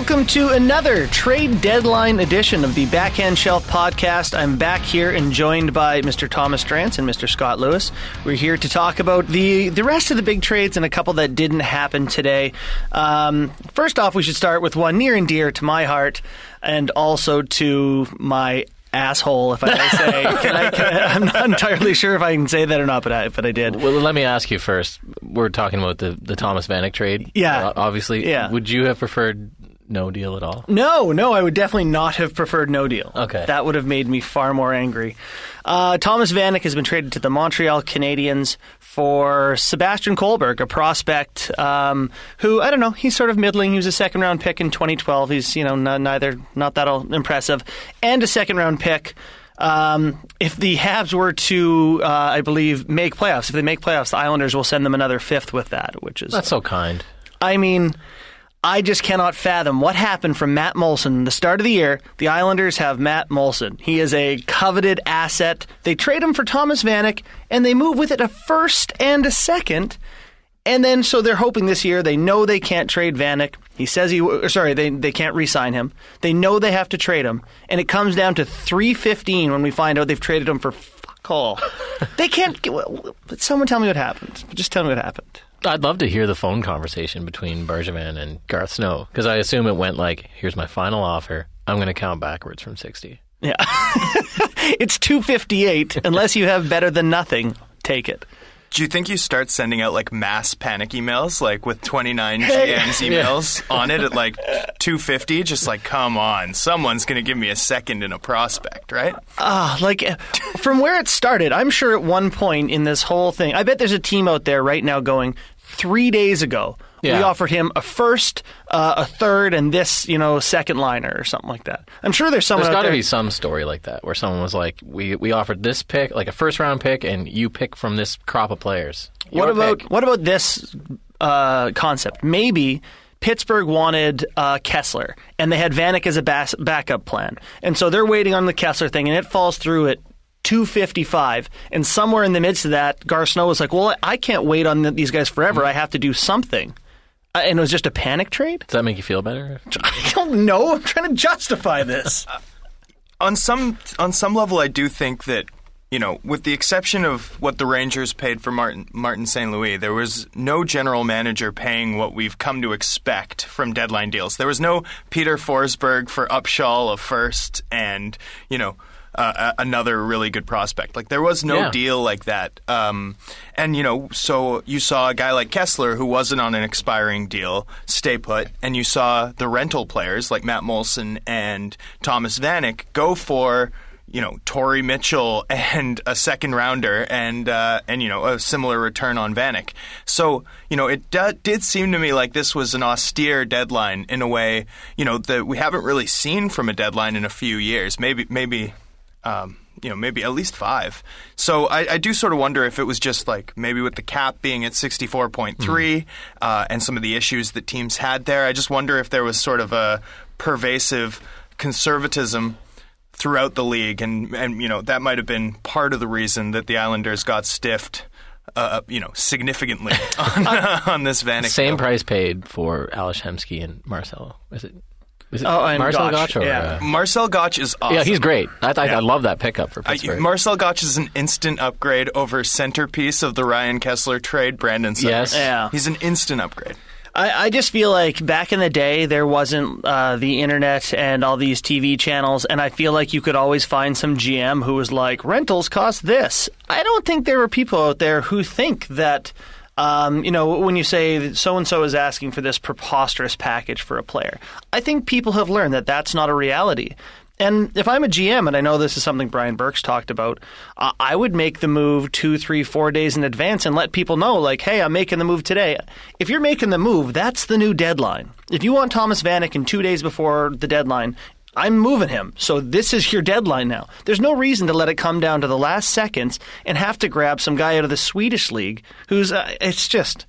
welcome to another trade deadline edition of the Backhand Shelf podcast. I'm back here and joined by Mr. Thomas Drance and Mr. Scott Lewis. We're here to talk about the the rest of the big trades and a couple that didn't happen today. Um, first off, we should start with one near and dear to my heart and also to my asshole, if I may say. I, I'm not entirely sure if I can say that or not, but I, but I did. Well, let me ask you first. We're talking about the, the Thomas Vanek trade. Yeah. Uh, obviously. Yeah. Would you have preferred no deal at all? No, no, I would definitely not have preferred no deal. Okay. That would have made me far more angry. Uh, Thomas Vanek has been traded to the Montreal Canadiens for Sebastian Collberg, a prospect um, who, I don't know, he's sort of middling. He was a second round pick in 2012. He's, you know, n- neither, not that all impressive. And a second round pick. Um, if the Habs were to, uh, I believe, make playoffs, if they make playoffs, the Islanders will send them another fifth with that, which is That's so kind. I mean, I just cannot fathom what happened from Matt Moulson. The start of the year, the Islanders have Matt Moulson. He is a coveted asset. They trade him for Thomas Vanek, and they move with it a first and a second. And then, so they're hoping this year. They know they can't trade Vanek. He says he, or sorry, they they can't re-sign him. They know they have to trade him, and it comes down to three fifteen when we find out they've traded him for fuck all. they can't. get- Someone tell me what happened. Just tell me what happened. I'd love to hear the phone conversation between Bergevin and Garth Snow because I assume it went like, "Here's my final offer. I'm going to count backwards from 60." Yeah. it's 258 unless you have better than nothing. Take it. Do you think you start sending out like mass panic emails, like with 29 GM's emails on it at like 250? Just like, come on, someone's going to give me a second in a prospect, right? Ah, like uh, from where it started, I'm sure at one point in this whole thing, I bet there's a team out there right now going, three days ago, we offered him a first, uh, a third, and this, you know, second liner or something like that. I'm sure there's someone There's got to there. be some story like that where someone was like, "We we offered this pick, like a first round pick, and you pick from this crop of players." What about pick. what about this uh, concept? Maybe Pittsburgh wanted uh, Kesler, and they had Vanek as a bas- backup plan, and so they're waiting on the Kesler thing, and it falls through at. 255 and somewhere in the midst of that Gar Snow was like well I can't wait on these guys forever I have to do something uh, and it was just a panic trade Does that make you feel better? I don't know I'm trying to justify this On some on some level, I do think that you know, with the exception of what the Rangers paid for Martin Martin St. Louis, there was no general manager paying what we've come to expect from deadline deals. There was no Peter Forsberg for Upshall of first, and you know. Uh, another really good prospect. Like there was no Yeah. deal like that. Um, and you know, so you saw a guy like Kesler who wasn't on an expiring deal stay put, and you saw the rental players like Matt Moulson and Thomas Vanek go for you know Torrey Mitchell and a second rounder and uh, and you know a similar return on Vanek. So you know it d- did seem to me like this was an austere deadline in a way you know that we haven't really seen from a deadline in a few years. Maybe maybe um, you know, maybe at least five. So I, I do sort of wonder if it was just like maybe with the cap being at 64.3 uh, and some of the issues that teams had there. I just wonder if there was sort of a pervasive conservatism throughout the league, and and you know that might have been part of the reason that the Islanders got stiffed. Uh, you know, significantly on, on this Vanek. Same deal. price paid for Ales Hemsky and Marcelo. Is it? Is it Oh, and Marcel Gotch, Gotch? or, yeah. uh, Marcel Gotch is awesome. yeah, he's great. I, I, Yeah. I love that pickup for I, Pittsburgh. Marcel Gotch is an instant upgrade over centerpiece of the Ryan Kesler trade, Brandon Summers. Yes. Yeah. He's an instant upgrade. I, I just feel like back in the day there wasn't uh, the internet and all these TV channels, and I feel like you could always find some GM who was like, rentals cost this. I don't think there were people out there who think that. Um, you know, when you say so and so is asking for this preposterous package for a player, I think people have learned that that's not a reality. And if I'm a GM, and I know this is something Brian Burks talked about, I would make the move two, three, four days in advance and let people know, like, hey, I'm making the move today. If you're making the move, that's the new deadline. If you want Thomas Vanek in two days before the deadline, I'm moving him. So this is your deadline now. There's no reason to let it come down to the last seconds and have to grab some guy out of the Swedish league who's, uh, it's just,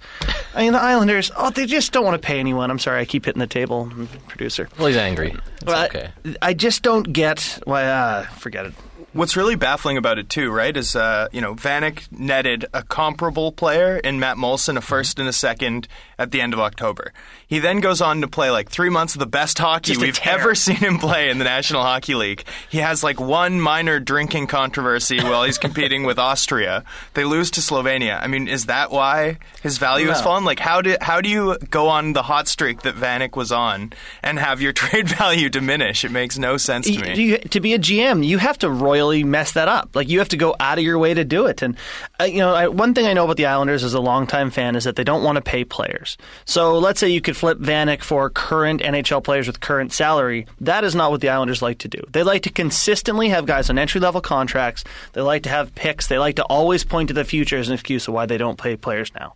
I mean, the Islanders, oh, they just don't want to pay anyone. I'm sorry, I keep hitting the table, producer. well, he's angry. It's Well, okay. I just don't get why. Uh, forget it. What's really baffling about it too, right, is uh, you know Vanek netted a comparable player in Matt Molson, a first and a second at the end of October. He then goes on to play like three months of the best hockey we've tear. ever seen him play in the National Hockey League. He has like one minor drinking controversy while he's competing with Austria. They lose to Slovenia. I mean, is that why his value has No. fallen? Like, how do how do you go on the hot streak that Vanek was on and have your trade value diminish? It makes no sense to me. you- to be a GM, you have to royally mess that up. Like you have to go out of your way to do it. And uh, you know, I, one thing I know about the Islanders as a longtime fan is that they don't want to pay players. So let's say you could flip Vanek for current NHL players with current salary. That is not what the Islanders like to do. They like to consistently have guys on entry level contracts. They like to have picks. They like to always point to the future as an excuse of why they don't pay players now.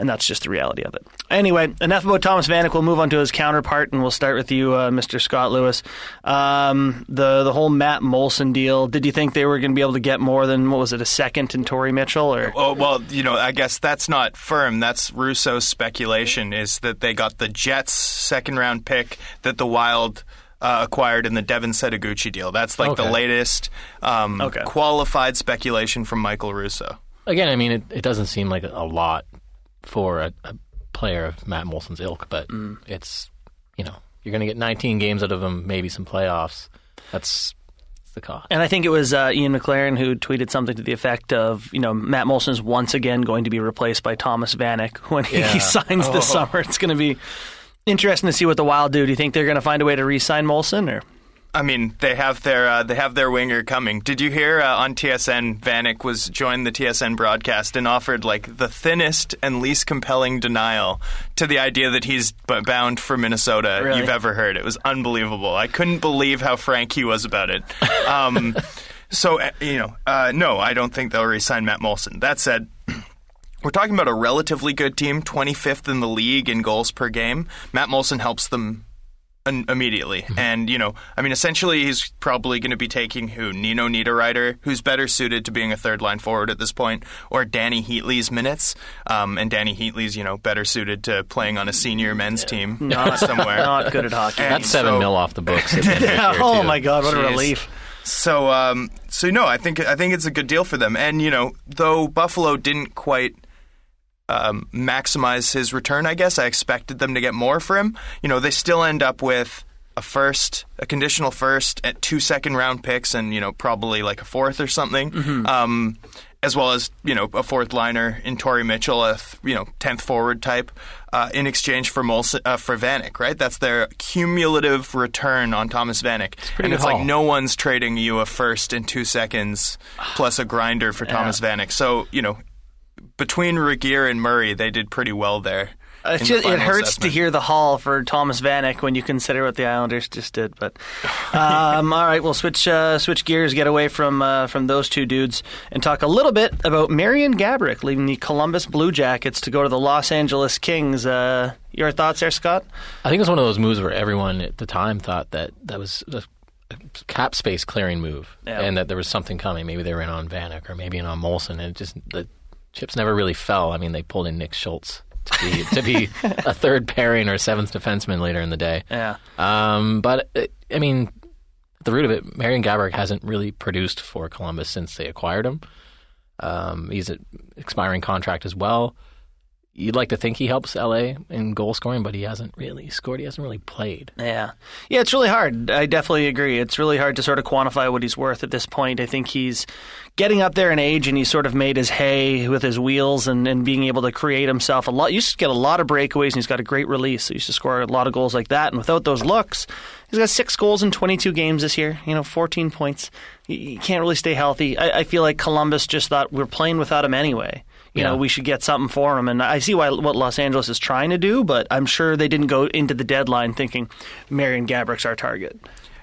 And that's just the reality of it. Anyway, enough about Thomas Vanek. We'll move on to his counterpart, and we'll start with you, uh, Mr. Scott Lewis. Um, the the whole Matt Moulson deal. Did you think they were going to be able to get more than what was it, a second in Torrey Mitchell? Or Oh well, you know, I guess that's not firm. That's Russo's speculation is that they got the Jets' second round pick that the Wild uh, acquired in the Devin Setoguchi deal. That's like the latest um, Okay. qualified speculation from Michael Russo. Again, I mean, it, it doesn't seem like a lot for a, a player of Matt Moulson's ilk, but it's you know you're going to get 19 games out of him, maybe some playoffs. That's the cost. And I think it was uh, Ian McLaren who tweeted something to the effect of, you know, Matt Moulson's once again going to be replaced by Thomas Vanek when he, Yeah. signs this summer. It's going to be interesting to see what the Wild do. Do you think they're going to find a way to re-sign Moulson? Or I mean, they have their uh, they have their winger coming. Did you hear uh, on TSN? Vanek was joined the TSN broadcast and offered like the thinnest and least compelling denial to the idea that he's b- bound for Minnesota Really? you've ever heard. It was unbelievable. I couldn't believe how frank he was about it. Um, so uh, you know, uh, no, I don't think they'll re-sign Matt Moulson. That said. We're talking about a relatively good team, 25th in the league in goals per game. Matt Moulson helps them in- immediately. And, you know, I mean, essentially he's probably going to be taking who? Nino Niederreiter, who's better suited to being a third line forward at this point, or Dany Heatley's minutes. Um, and Dany Heatley's, you know, better suited to playing on a senior men's team not somewhere. not good at hockey. And That's seven so- mil off the books. at the end of this year, oh my God, what a relief! So, um, so no, I think I think it's a good deal for them. And you know, though Buffalo didn't quite um, maximize his return, I guess I expected them to get more for him. You know, they still end up with a first, a conditional first, at two second round picks, and you know, probably like a fourth or something. Um, as well as you know a fourth liner in Torrey Mitchell, a th- you know tenth forward type, uh, in exchange for Moulson, uh, for Vanek, right? That's their cumulative return on Thomas Vanek, pretty and it's like no one's trading you a first in two seconds plus a grinder for Thomas Vanek. So you know between Regier and Murray, they did pretty well there. It's just, the it hurts assessment. to hear the haul for Thomas Vanek when you consider what the Islanders just did. But um, all right, we'll switch uh, switch gears, get away from uh, from those two dudes, and talk a little bit about Marian Gaborik leaving the Columbus Blue Jackets to go to the Los Angeles Kings. Uh, your thoughts there, Scott? I think it was one of those moves where everyone at the time thought that that was a a cap space clearing move, Yeah. and that there was something coming. Maybe they were in on Vanek or maybe in on Moulson, and it just the chips never really fell. I mean, they pulled in Nick Schultz to be to be a third pairing or seventh defenseman later in the day. Yeah. Um, but uh, I mean, at the root of it, Marian Gaborik hasn't really produced for Columbus since they acquired him. Um, he's an expiring contract as well. You'd like to think he helps LA in goal scoring, but he hasn't really scored. He hasn't really played. Yeah. Yeah, it's really hard. I definitely agree. It's really hard to sort of quantify what he's worth at this point. I think he's getting up there in age and he's sort of made his hay with his wheels and, and being able to create himself a lot. He used to get a lot of breakaways and he's got a great release. He used to score a lot of goals like that. And without those looks, he's got six goals in 22 games this year, you know, 14 points. You can't really stay healthy. I, I feel like Columbus just thought we're playing without him anyway. You know, we should get something for him. And I see why what Los Angeles is trying to do, but I'm sure they didn't go into the deadline thinking Marian Gaborik's our target.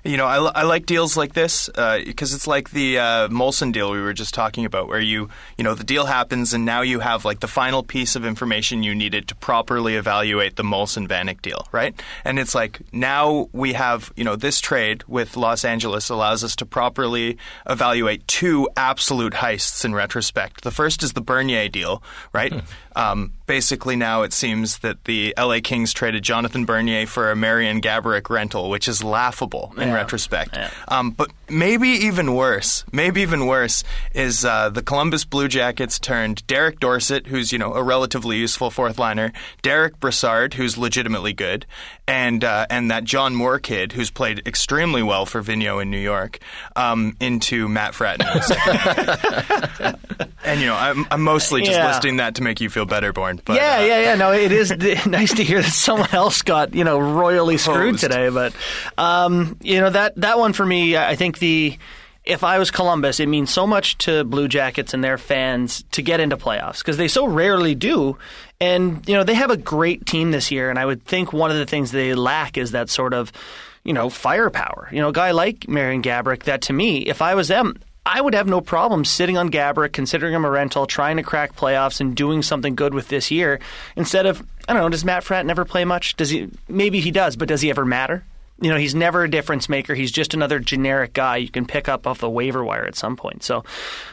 You know, I, I like deals like this because it's like the uh, Moulson deal we were just talking about, where you, you know, the deal happens and now you have like the final piece of information you needed to properly evaluate the Moulson Vanek deal, right? And it's like now we have, you know, this trade with Los Angeles allows us to properly evaluate two absolute heists in retrospect. The first is the Bernier deal, right? Um, basically, now it seems that the LA Kings traded Jonathan Bernier for a Marian Gaborik rental, which is laughable and retrospect. Yeah. Um, but maybe even worse, maybe even worse is uh, the Columbus Blue Jackets turned Derek Dorsett, who's you know a relatively useful fourth liner, Derek Brassard, who's legitimately good, and uh, and that John Moore kid, who's played extremely well for Vigneault in New York, um, into Matt Frattin. and you know, I'm, I'm mostly just Yeah. listing that to make you feel better, Bourne. But, yeah, uh, yeah, yeah. No, it is nice to hear that someone else got you know royally screwed Hosed. today. But um, you know that that one for me, I think the if I was Columbus, it means so much to Blue Jackets and their fans to get into playoffs because they so rarely do. And you know they have a great team this year, and I would think one of the things they lack is that sort of you know firepower. You know, a guy like Marian Gaborik. That to me, if I was them. I would have no problem sitting on Gaborik, considering him a rental, trying to crack playoffs and doing something good with this year instead of I don't know. Does Matt Fratt never play much? Does he? Maybe he does, but does he ever matter? You know, he's never a difference maker. He's just another generic guy you can pick up off the waiver wire at some point. So,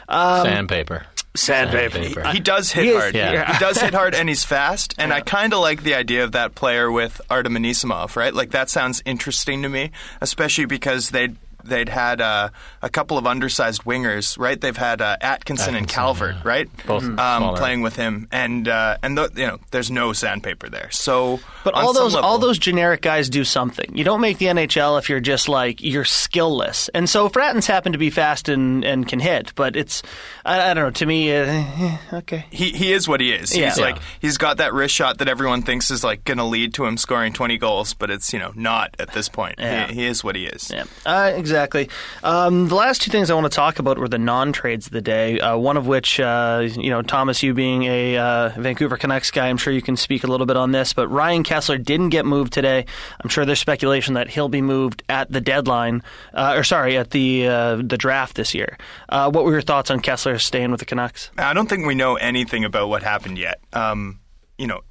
um, Sandpaper. sandpaper. Sandpaper. He does hit He is- hard. yeah. He does hit hard, and he's fast. And I kind of like the idea of that player with Artem Anisimov, right? Like that sounds interesting to me, especially because they'd they'd had uh, a couple of undersized wingers, right? They've had uh, Atkinson, and Calvert, yeah. right? Both um, playing with him, and uh, and the, you know, there's no sandpaper there. So, But all those level- all those generic guys do something. You don't make the NHL if you're just like you're skillless. And so Frattin's happen to be fast and, and can hit, but it's I, I don't know. To me, uh, eh, okay. he he is what he is. He's Yeah. like he's got that wrist shot that everyone thinks is like going to lead to him scoring 20 goals, but it's you know not at this point. Yeah. He, he is what he is. Yeah, uh, exactly. Um, the last two things I want to talk about were the non-trades of the day. Uh, one of which, uh, you know, Thomas, you being a uh, Vancouver Canucks guy, I'm sure you can speak a little bit on this. But Ryan Kesler didn't get moved today. I'm sure there's speculation that he'll be moved at the deadline, uh, or sorry, at the uh, the draft this year. Uh, what were your thoughts on Kesler staying with the Canucks? I don't think we know anything about what happened yet. Um, you know,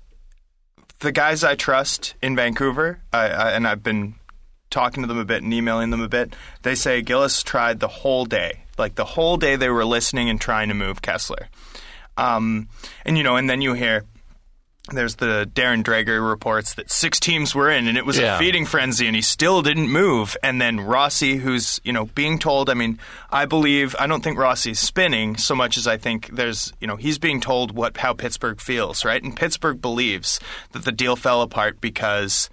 the guys I trust in Vancouver, I, I, and I've been talking to them a bit and emailing them a bit. They say Gillis tried the whole day, like the whole day they were listening and trying to move Kesler. Um, and you know, and then you hear. There's the Darren Dreger reports that six teams were in, and it was Yeah. a feeding frenzy, and he still didn't move. And then Rossi, who's you know being told, I mean, I believe I don't think Rossi's spinning so much as I think there's you know he's being told what how Pittsburgh feels, right? And Pittsburgh believes that the deal fell apart because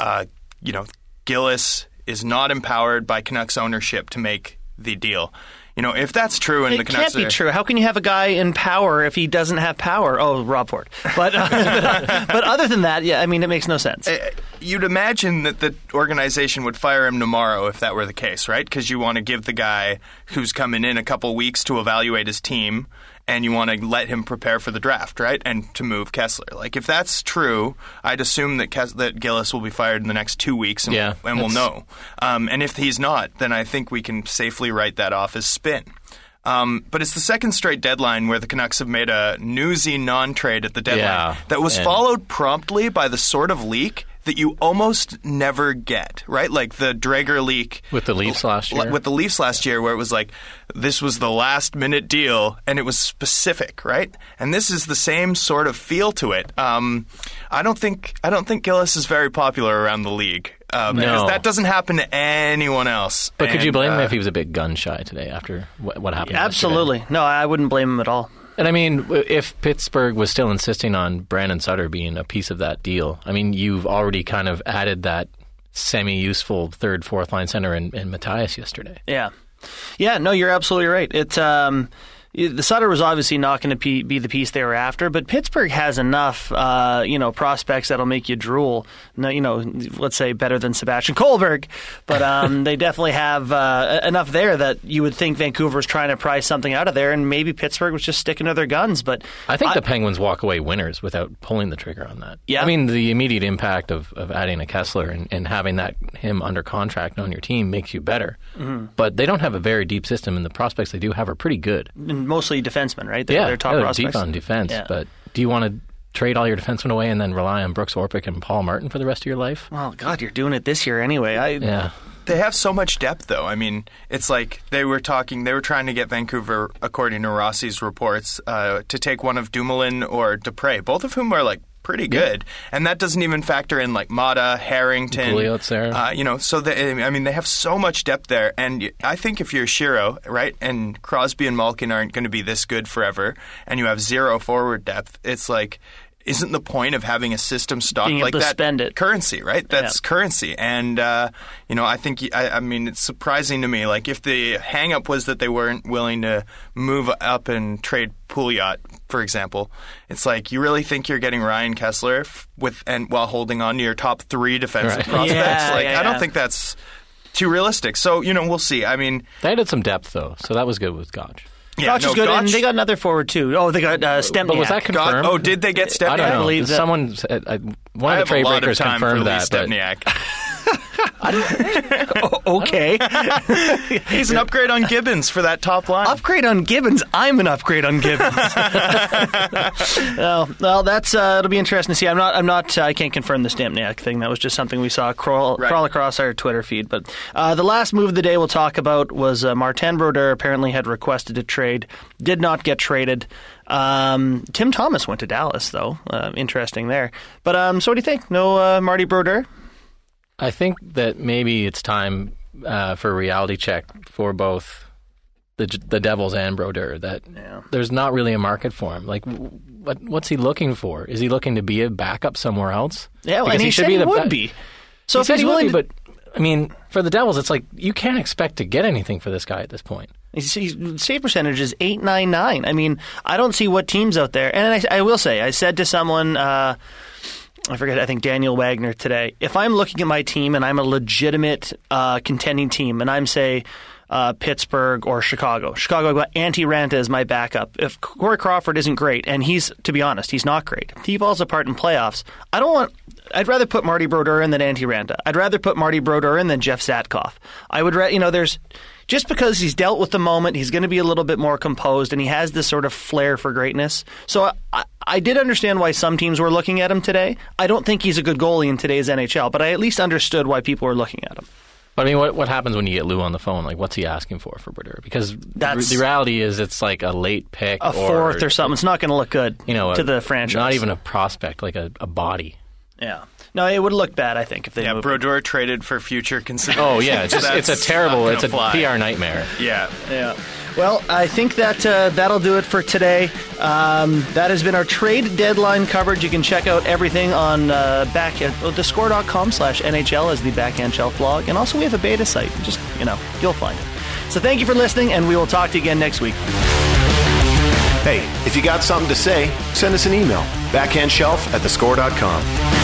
uh, you know Gillis is not empowered by Canucks ownership to make the deal. You know, if that's true, and the It Canucks can't be are- true. How can you have a guy in power if he doesn't have power? Oh, Rob Ford. But uh, but other than that, yeah, I mean, it makes no sense. Uh, You'd imagine that the organization would fire him tomorrow if that were the case, right? Because you want to give the guy who's coming in a couple weeks to evaluate his team, and you want to let him prepare for the draft, right? And to move Kesler. Like if that's true, I'd assume that Kes- that Gillis will be fired in the next two weeks, and, Yeah, and we'll know. Um, and if he's not, then I think we can safely write that off as spin. Um, but it's the second straight deadline where the Canucks have made a newsy non-trade at the deadline Yeah, that was followed promptly by the sort of leak that you almost never get, right? Like the Dreger leak With the Leafs last year? With the Leafs last year, where it was like, this was the last minute deal, and it was specific, right? And this is the same sort of feel to it. Um, I don't think I don't think Gillis is very popular around the league. Um, No. because that doesn't happen to anyone else. But could you And, blame him uh, if he was a bit gun shy today after what, what happened? yesterday? Absolutely. No, I wouldn't blame him at all. And I mean, if Pittsburgh was still insisting on Brandon Sutter being a piece of that deal, I mean, you've already kind of added that semi-useful third, fourth line center in, in Matthias yesterday. Yeah, yeah. No, you're absolutely right. It's um, the Sutter was obviously not going to be, be the piece they were after, but Pittsburgh has enough, uh, you know, prospects that'll make you drool. No, you know, let's say better than Sebastian Collberg, but um, they definitely have uh, enough there that you would think Vancouver's trying to pry something out of there, and maybe Pittsburgh was just sticking to their guns. But I think the Penguins walk away winners without pulling the trigger on that. Yeah. I mean, the immediate impact of, of adding a Kesler and, and having that him under contract on your team makes you better. Mm-hmm. But they don't have a very deep system, and the prospects they do have are pretty good. and mostly defensemen, right? They're, yeah, they're top they're prospects. deep on defense. Yeah. But do you want to trade all your defensemen away and then rely on Brooks Orpik and Paul Martin for the rest of your life? Well, God, you're doing it this year anyway. I, Yeah. They have so much depth, though. I mean, it's like they were talking. They were trying to get Vancouver, according to Rossi's reports, uh, to take one of Dumoulin or Dupre, both of whom are like pretty good, and that doesn't even factor in like Maatta, Harrington, there. Uh, you know, so they, I mean, they have so much depth there, and I think if you're Shero, right, and Crosby and Malkin aren't going to be this good forever, and you have zero forward depth, it's like. Isn't the point of having a system stock like to that spend it. currency, right? That's Yeah. currency, and uh, you know, I think I, I mean it's surprising to me. Like if the hangup was that they weren't willing to move up and trade Pouliot, for example, it's like you really think you're getting Ryan Kesler f- with and while holding on to your top three defensive Right. prospects. Yeah, like yeah, I don't yeah. think that's too realistic. So you know, we'll see. I mean, They added some depth though, so that was good with Gotch. yeah, Gotch no, is good, and they got another forward too. Oh, they got uh, Stempniak. But was that Got- confirmed? oh, did they get Stempniak? I don't know. believe that- Someone, said, I, one of have the trade a lot of breakers time for confirmed Lee that. but- Okay. He's an upgrade on Gibbons for that top line. upgrade on Gibbons. I'm an upgrade on Gibbons. well, well, that's uh, it'll be interesting to see. I'm not. I'm not. Uh, I can't confirm the Stempniak thing. That was just something we saw crawl, Right. crawl across our Twitter feed. But uh, the last move of the day we'll talk about was uh, Martin Brodeur apparently had requested a trade, did not get traded. Um, Tim Thomas went to Dallas though. Uh, interesting there. But um, so what do you think? No uh, Marty Brodeur. I think that maybe it's time uh, for a reality check for both the the Devils and Brodeur. That Yeah. there's not really a market for him. Like, what what's he looking for? Is he looking to be a backup somewhere else? Yeah, well, and he, should said be he the would be. So he if he's he willing, be, to, but I mean, for the Devils, it's like you can't expect to get anything for this guy at this point. His his save percentage is eight nine nine. I mean, I don't see what teams out there. And I, I will say, I said to someone, uh, I forget, I think Daniel Wagner today. If I'm looking at my team and I'm a legitimate uh, contending team, and I'm say uh, Pittsburgh or Chicago, Chicago, I've got Antti Raanta as my backup. If Corey Crawford isn't great, and he's to be honest, he's not great. If he falls apart in playoffs, I don't want. I'd rather put Marty Brodeur in than Antti Raanta. I'd rather put Marty Brodeur in than Jeff Zatkoff. I would, you know, there's just because he's dealt with the moment, he's going to be a little bit more composed, and he has this sort of flair for greatness. So I, I did understand why some teams were looking at him today. I don't think he's a good goalie in today's NHL, but I at least understood why people were looking at him. But I mean, what what happens when you get Lou on the phone? Like, what's he asking for for Brodeur? Because That's- the reality is, it's like a late pick, A fourth or something, it's not going to look good you know, to a- the franchise. Not even a prospect, like a, a body. yeah. No, it would look bad. I think if they yeah, moved him. Brodeur traded for future consideration. Oh yeah, it's, just, it's a terrible, it's a fly. PR nightmare. Yeah. Yeah. Well, I think that uh, that'll do it for today. Um, that has been our trade deadline coverage. You can check out everything on uh, back at uh, thescore.com slash NHL as the backhand shelf blog. And also we have a beta site. Just, you know, you'll find it. So thank you for listening, and we will talk to you again next week. Hey, if you got something to say, send us an email. Backhandshelf at thescore.com.